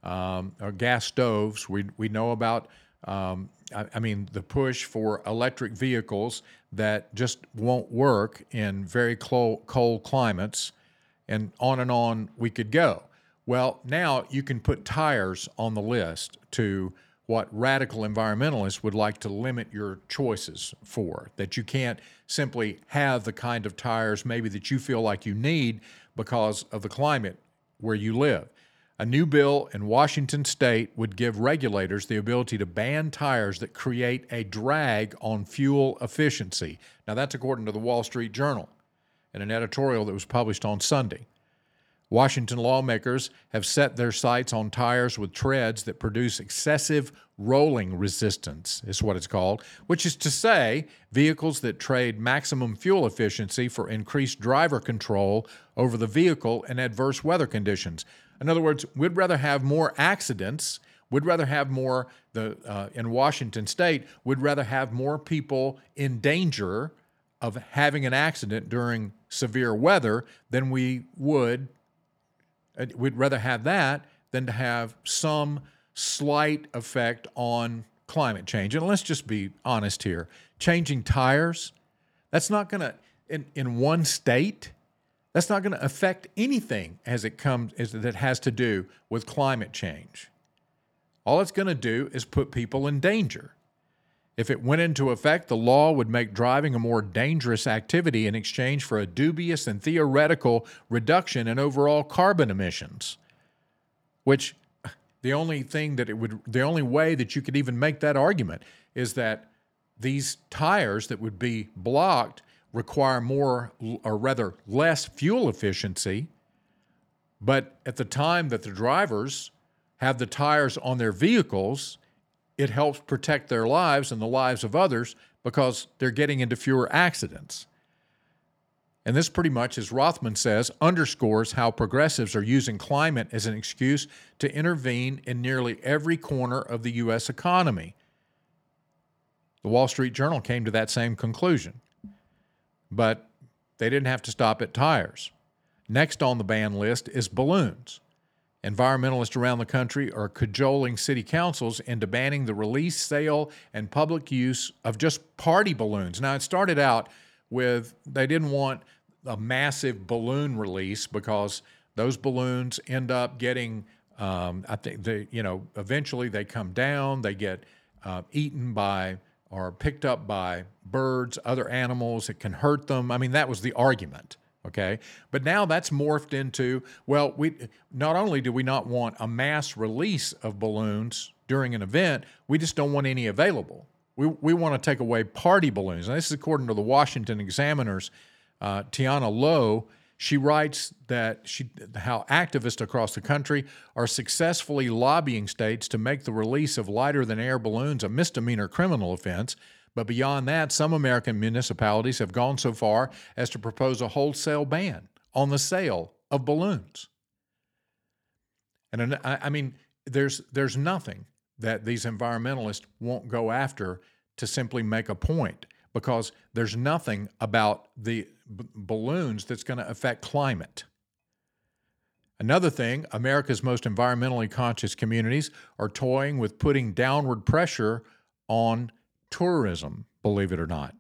um, or gas stoves. We, we know about, um, I, I, mean, the push for electric vehicles that just won't work in very cold, cold climates, and on and on we could go. Well, now you can put tires on the list to what radical environmentalists would like to limit your choices for. That you can't simply have the kind of tires maybe that you feel like you need because of the climate where you live. A new bill in Washington state would give regulators the ability to ban tires that create a drag on fuel efficiency. Now, that's according to the Wall Street Journal in an editorial that was published on Sunday. Washington lawmakers have set their sights on tires with treads that produce excessive rolling resistance, is what it's called, which is to say, vehicles that trade maximum fuel efficiency for increased driver control over the vehicle in adverse weather conditions. In other words, we'd rather have more accidents. We'd rather have more, the, uh, in Washington state, we'd rather have more people in danger of having an accident during severe weather than we would uh, we'd rather have that than to have some slight effect on climate change. And let's just be honest here changing tires, that's not going to, in, in one state, that's not going to affect anything as it comes as that has to do with climate change. All it's going to do is put people in danger. If it went into effect, the law would make driving a more dangerous activity in exchange for a dubious and theoretical reduction in overall carbon emissions. Which the only thing that it would, the only way that you could even make that argument is that these tires that would be blocked require more, or rather less fuel efficiency. But at the time that the drivers have the tires on their vehicles, it helps protect their lives and the lives of others because they're getting into fewer accidents. And this pretty much, as Rothman says, underscores how progressives are using climate as an excuse to intervene in nearly every corner of the U.S. economy. The Wall Street Journal came to that same conclusion. But they didn't have to stop at tires. Next on the ban list is balloons. Environmentalists around the country are cajoling city councils into banning the release, sale, and public use of just party balloons. Now, it started out with they didn't want a massive balloon release because those balloons end up getting, um, I think, they, you know, eventually they come down, they get uh, eaten by or picked up by birds, other animals, it can hurt them. I mean, that was the argument okay? But now that's morphed into well we not only do we not want a mass release of balloons during an event we just don't want any available. We, we want to take away party balloons. And this is according to the washington examiner's uh, tiana lowe she writes that she, how activists across the country are successfully lobbying states to make the release of lighter than air balloons a misdemeanor criminal offense but beyond that, some American municipalities have gone so far as to propose a wholesale ban on the sale of balloons. And I mean, there's there's nothing that these environmentalists won't go after to simply make a point because there's nothing about the b- balloons that's going to affect climate. Another thing, America's most environmentally conscious communities are toying with putting downward pressure on tourism, believe it or not.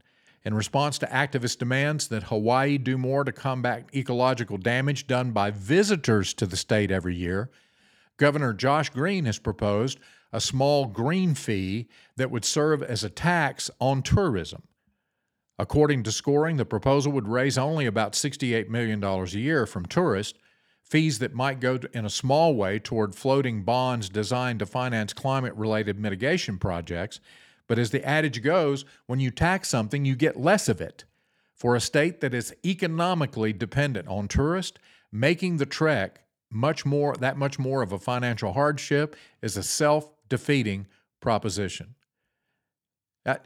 In response to activist demands that Hawaii do more to combat ecological damage done by visitors to the state every year, Governor Josh Green has proposed a small green fee that would serve as a tax on tourism. According to scoring, the proposal would raise only about $68 million a year from tourists, fees that might go in a small way toward floating bonds designed to finance climate related mitigation projects but as the adage goes, when you tax something, you get less of it. For a state that is economically dependent on tourists, making the trek much more that much more of a financial hardship is a self-defeating proposition. I,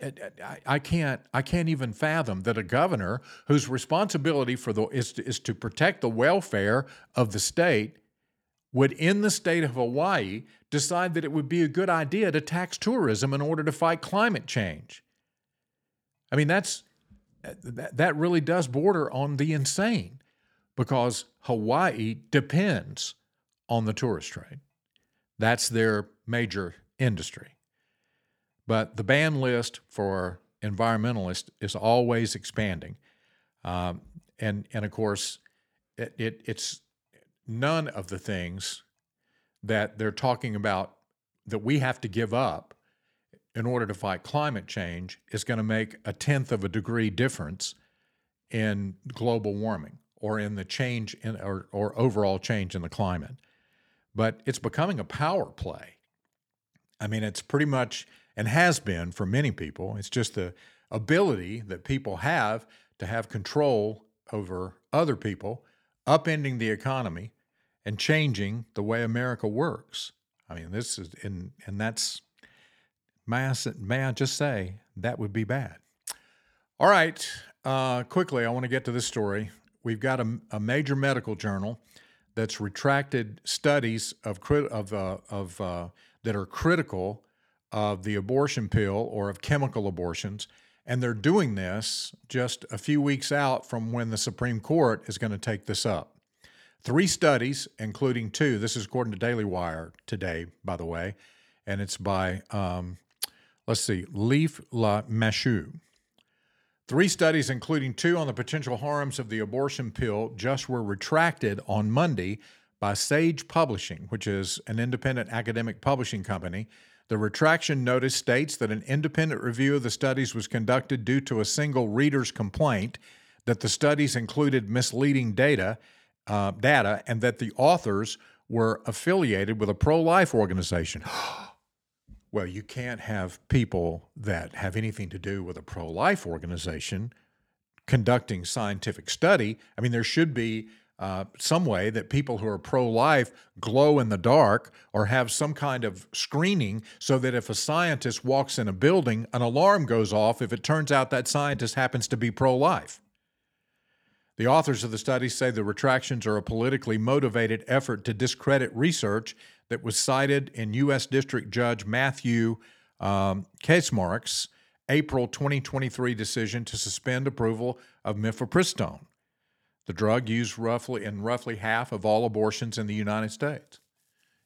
I, I, can't I can't even fathom that a governor whose responsibility for the is to, is to protect the welfare of the state would in the state of Hawaii decide that it would be a good idea to tax tourism in order to fight climate change. I mean that's that, that really does border on the insane because Hawaii depends on the tourist trade. That's their major industry. But the ban list for environmentalists is always expanding. Um, and, and of course, it, it, it's none of the things that they're talking about that we have to give up in order to fight climate change is going to make a tenth of a degree difference in global warming or in the change in or, or overall change in the climate. But it's becoming a power play. I mean, it's pretty much and has been for many people. It's just the ability that people have to have control over other people, upending the economy and changing the way America works. I mean, this is and and that's may I, may I just say that would be bad. All right, uh, quickly, I want to get to this story. We've got a, a major medical journal that's retracted studies of of uh, of uh, that are critical of the abortion pill or of chemical abortions, and they're doing this just a few weeks out from when the Supreme Court is going to take this up. Three studies, including two. This is according to Daily Wire today, by the way, and it's by um, let's see, Leif Le Mahieu. Three studies, including two on the potential harms of the abortion pill, just were retracted on Monday by Sage Publishing, which is an independent academic publishing company. The retraction notice states that an independent review of the studies was conducted due to a single reader's complaint that the studies included misleading data, uh, data, and that the authors were affiliated with a pro-life organization. well, you can't have people that have anything to do with a pro life organization conducting scientific study. I mean, there should be uh, some way that people who are pro life glow in the dark or have some kind of screening so that if a scientist walks in a building, an alarm goes off if it turns out that scientist happens to be pro life. The authors of the study say the retractions are a politically motivated effort to discredit research that was cited in U.S. District Judge Matthew um, Kacsmaryk's April 2023 decision to suspend approval of mifepristone, the drug used roughly in roughly half of all abortions in the United States.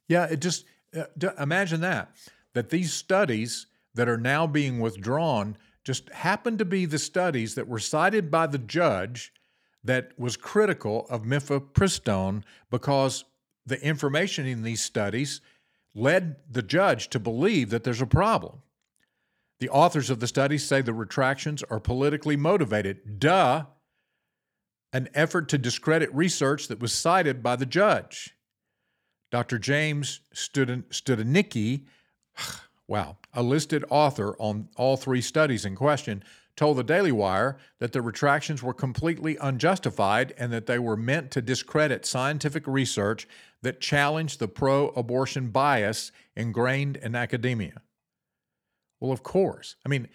Yeah, it just uh, imagine that that these studies that are now being withdrawn just happen to be the studies that were cited by the judge that was critical of mifepristone because the information in these studies led the judge to believe that there's a problem. The authors of the studies say the retractions are politically motivated. Duh. An effort to discredit research that was cited by the judge. Dr. James Studnicki, wow, a listed author on all three studies in question, told the Daily Wire that the retractions were completely unjustified and that they were meant to discredit scientific research that challenged the pro abortion bias ingrained in academia. Well, of course. I mean,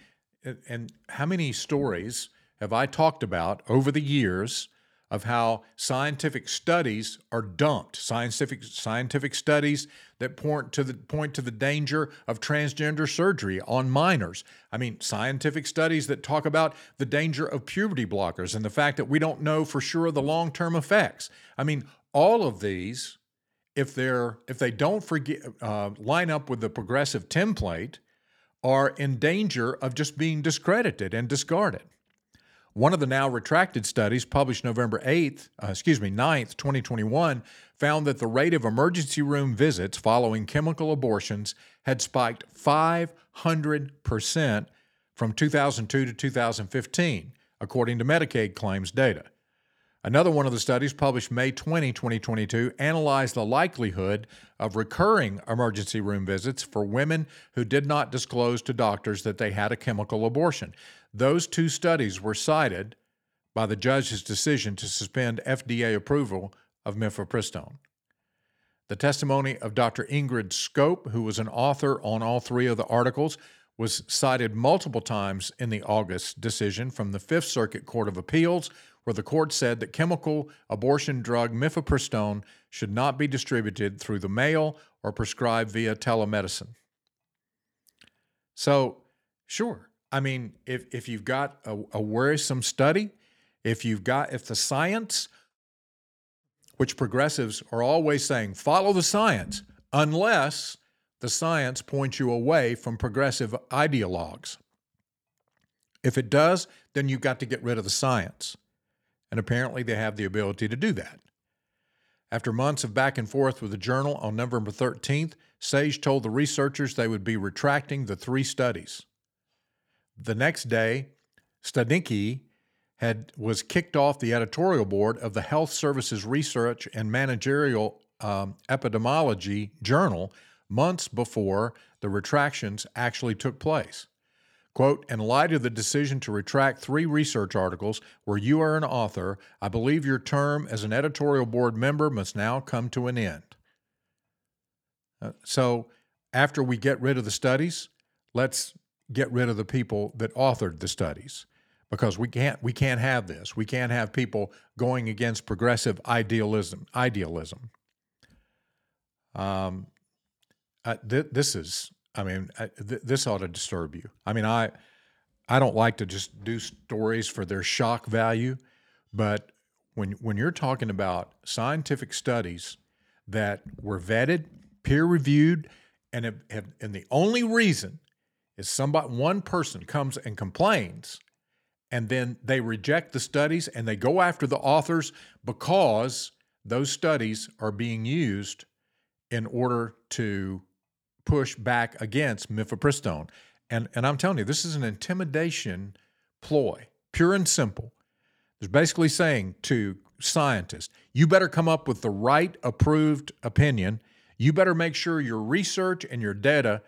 and how many stories have I talked about over the years of how scientific studies are dumped, scientific scientific studies that point to the point to the danger of transgender surgery on minors. I mean, scientific studies that talk about the danger of puberty blockers and the fact that we don't know for sure the long-term effects. I mean, all of these, if they're if they don't forget uh, line up with the progressive template, are in danger of just being discredited and discarded. One of the now retracted studies published November 8th, uh, excuse me, 9th, 2021, found that the rate of emergency room visits following chemical abortions had spiked 500% from 2002 to 2015, according to Medicaid claims data. Another one of the studies, published May 20, 2022, analyzed the likelihood of recurring emergency room visits for women who did not disclose to doctors that they had a chemical abortion. Those two studies were cited by the judge's decision to suspend FDA approval of mifepristone. The testimony of Dr. Ingrid Skop, who was an author on all three of the articles, was cited multiple times in the August decision from the Fifth Circuit Court of Appeals, where the court said that chemical abortion drug mifepristone should not be distributed through the mail or prescribed via telemedicine. So, sure, I mean, if, if you've got a, a worrisome study, if you've got, if the science, which progressives are always saying, follow the science, unless the science points you away from progressive ideologues. If it does, then you've got to get rid of the science. And apparently they have the ability to do that. After months of back and forth with the journal on November 13th, Sage told the researchers they would be retracting the three studies. The next day, Studnicki had was kicked off the editorial board of the Health Services Research and Managerial um, Epidemiology Journal months before the retractions actually took place. Quote, in light of the decision to retract three research articles where you are an author, I believe your term as an editorial board member must now come to an end. Uh, so, after we get rid of the studies, let's get rid of the people that authored the studies because we can't we can't have this. We can't have people going against progressive idealism. Idealism. Um, th- this is, I mean, uh, th- this ought to disturb you. I mean, I, I don't like to just do stories for their shock value, but when when you're talking about scientific studies that were vetted, peer reviewed, and have, have, and the only reason is somebody one person comes and complains and then they reject the studies and they go after the authors because those studies are being used in order to push back against mifepristone. And, and I'm telling you, this is an intimidation ploy, pure and simple. It's basically saying to scientists, you better come up with the right approved opinion. You better make sure your research and your data,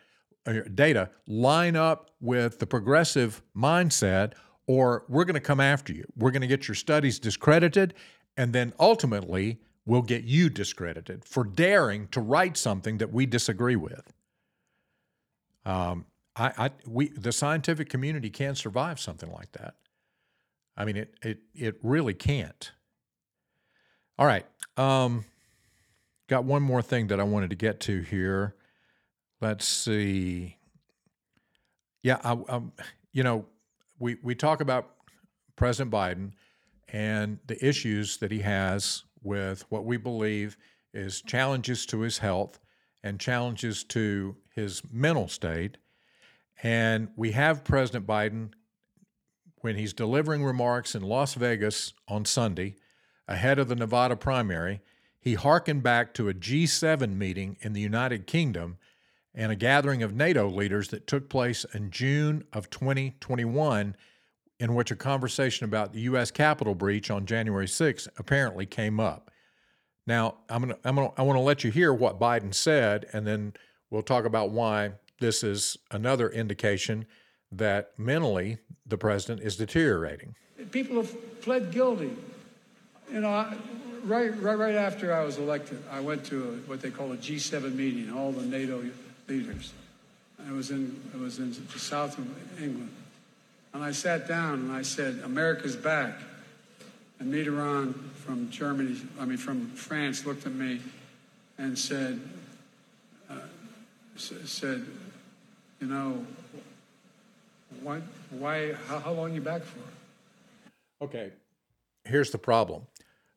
uh, your data line up with the progressive mindset, or we're going to come after you. We're going to get your studies discredited, and then ultimately, we'll get you discredited for daring to write something that we disagree with. Um, I, I, we, the scientific community can't survive something like that. I mean, it, it, it really can't. All right. Um, got one more thing that I wanted to get to here. Let's see. Yeah, I, I, you know, we, we talk about President Biden and the issues that he has with what we believe is challenges to his health and challenges to his mental state. And we have President Biden when he's delivering remarks in Las Vegas on Sunday ahead of the Nevada primary. He hearkened back to a G7 meeting in the United Kingdom and a gathering of NATO leaders that took place in June of 2021, in which a conversation about the U.S. Capitol breach on January 6 apparently came up. Now, I'm gonna, I'm gonna, I want to let you hear what Biden said, and then we'll talk about why this is another indication that mentally the president is deteriorating. People have pled guilty. You know, I, right, right, right after I was elected, I went to a, what they call a G7 meeting, all the NATO leaders. And it was in, it was in the south of England. And I sat down and I said, America's back. And Mitterrand from Germany, I mean, from France, looked at me and said, uh, said, you know, why, why how, how long you back for? Okay, here's the problem.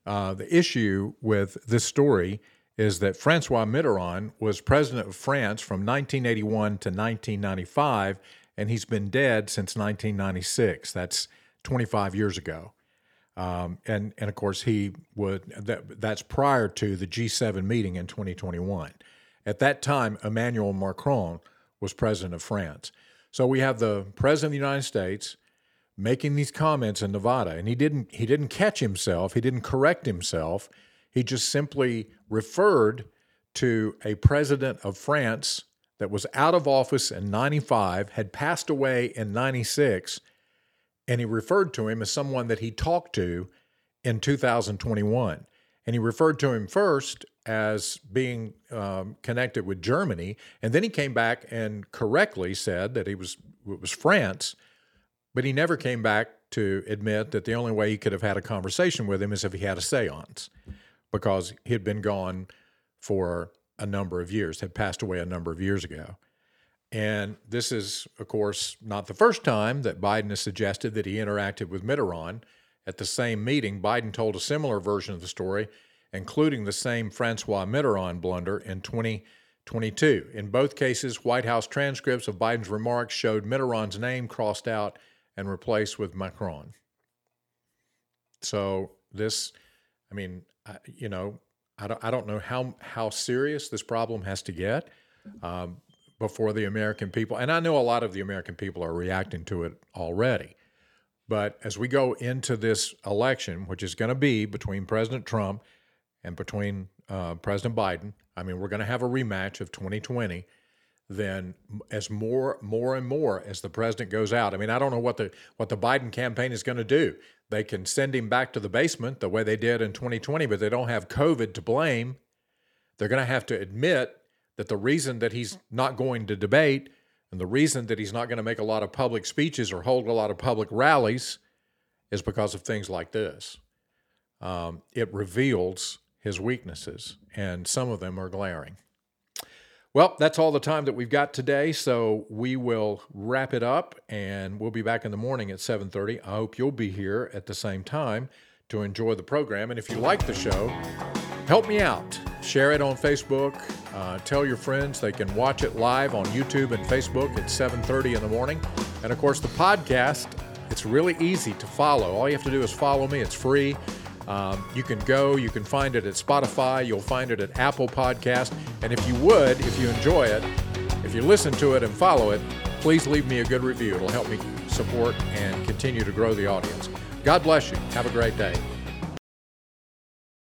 Uh, the issue with this story is that Francois Mitterrand was president of France from 1981 to 1995, and he's been dead since 1996. That's 25 years ago. Um, and and of course he would that that's prior to the G7 meeting in 2021. At that time, Emmanuel Macron was president of France. So we have the president of the United States making these comments in Nevada, and he didn't he didn't catch himself, he didn't correct himself. He just simply referred to a president of France that was out of office in 95, had passed away in 96 and he referred to him as someone that he talked to in 2021. And he referred to him first as being um, connected with Germany, and then he came back and correctly said that he was it was France, but he never came back to admit that the only way he could have had a conversation with him is if he had a séance, because he had been gone for a number of years, had passed away a number of years ago. And this is, of course, not the first time that Biden has suggested that he interacted with Mitterrand. At the same meeting, Biden told a similar version of the story, including the same Francois Mitterrand blunder in 2022. In both cases, White House transcripts of Biden's remarks showed Mitterrand's name crossed out and replaced with Macron. So this, I mean, you know, I don't, I don't know how how serious this problem has to get. Um, before the American people. And I know a lot of the American people are reacting to it already. But as we go into this election, which is going to be between President Trump and between uh, President Biden, I mean, we're going to have a rematch of 2020. Then, as more, more and more as the president goes out, I mean, I don't know what the what the Biden campaign is going to do. They can send him back to the basement the way they did in 2020, but they don't have COVID to blame. They're going to have to admit that the reason that he's not going to debate and the reason that he's not going to make a lot of public speeches or hold a lot of public rallies is because of things like this. Um, it reveals his weaknesses, and some of them are glaring. Well, that's all the time that we've got today, so we will wrap it up, and we'll be back in the morning at 7:30. I hope you'll be here at the same time to enjoy the program. And if you like the show, help me out. Share it on Facebook. Uh, tell your friends they can watch it live on YouTube and Facebook at 7:30 in the morning. And of course, the podcast. It's really easy to follow. All you have to do is follow me. It's free. Um, you can go. You can find it at Spotify. You'll find it at Apple Podcast. And if you would, if you enjoy it, if you listen to it and follow it, please leave me a good review. It'll help me support and continue to grow the audience. God bless you. Have a great day.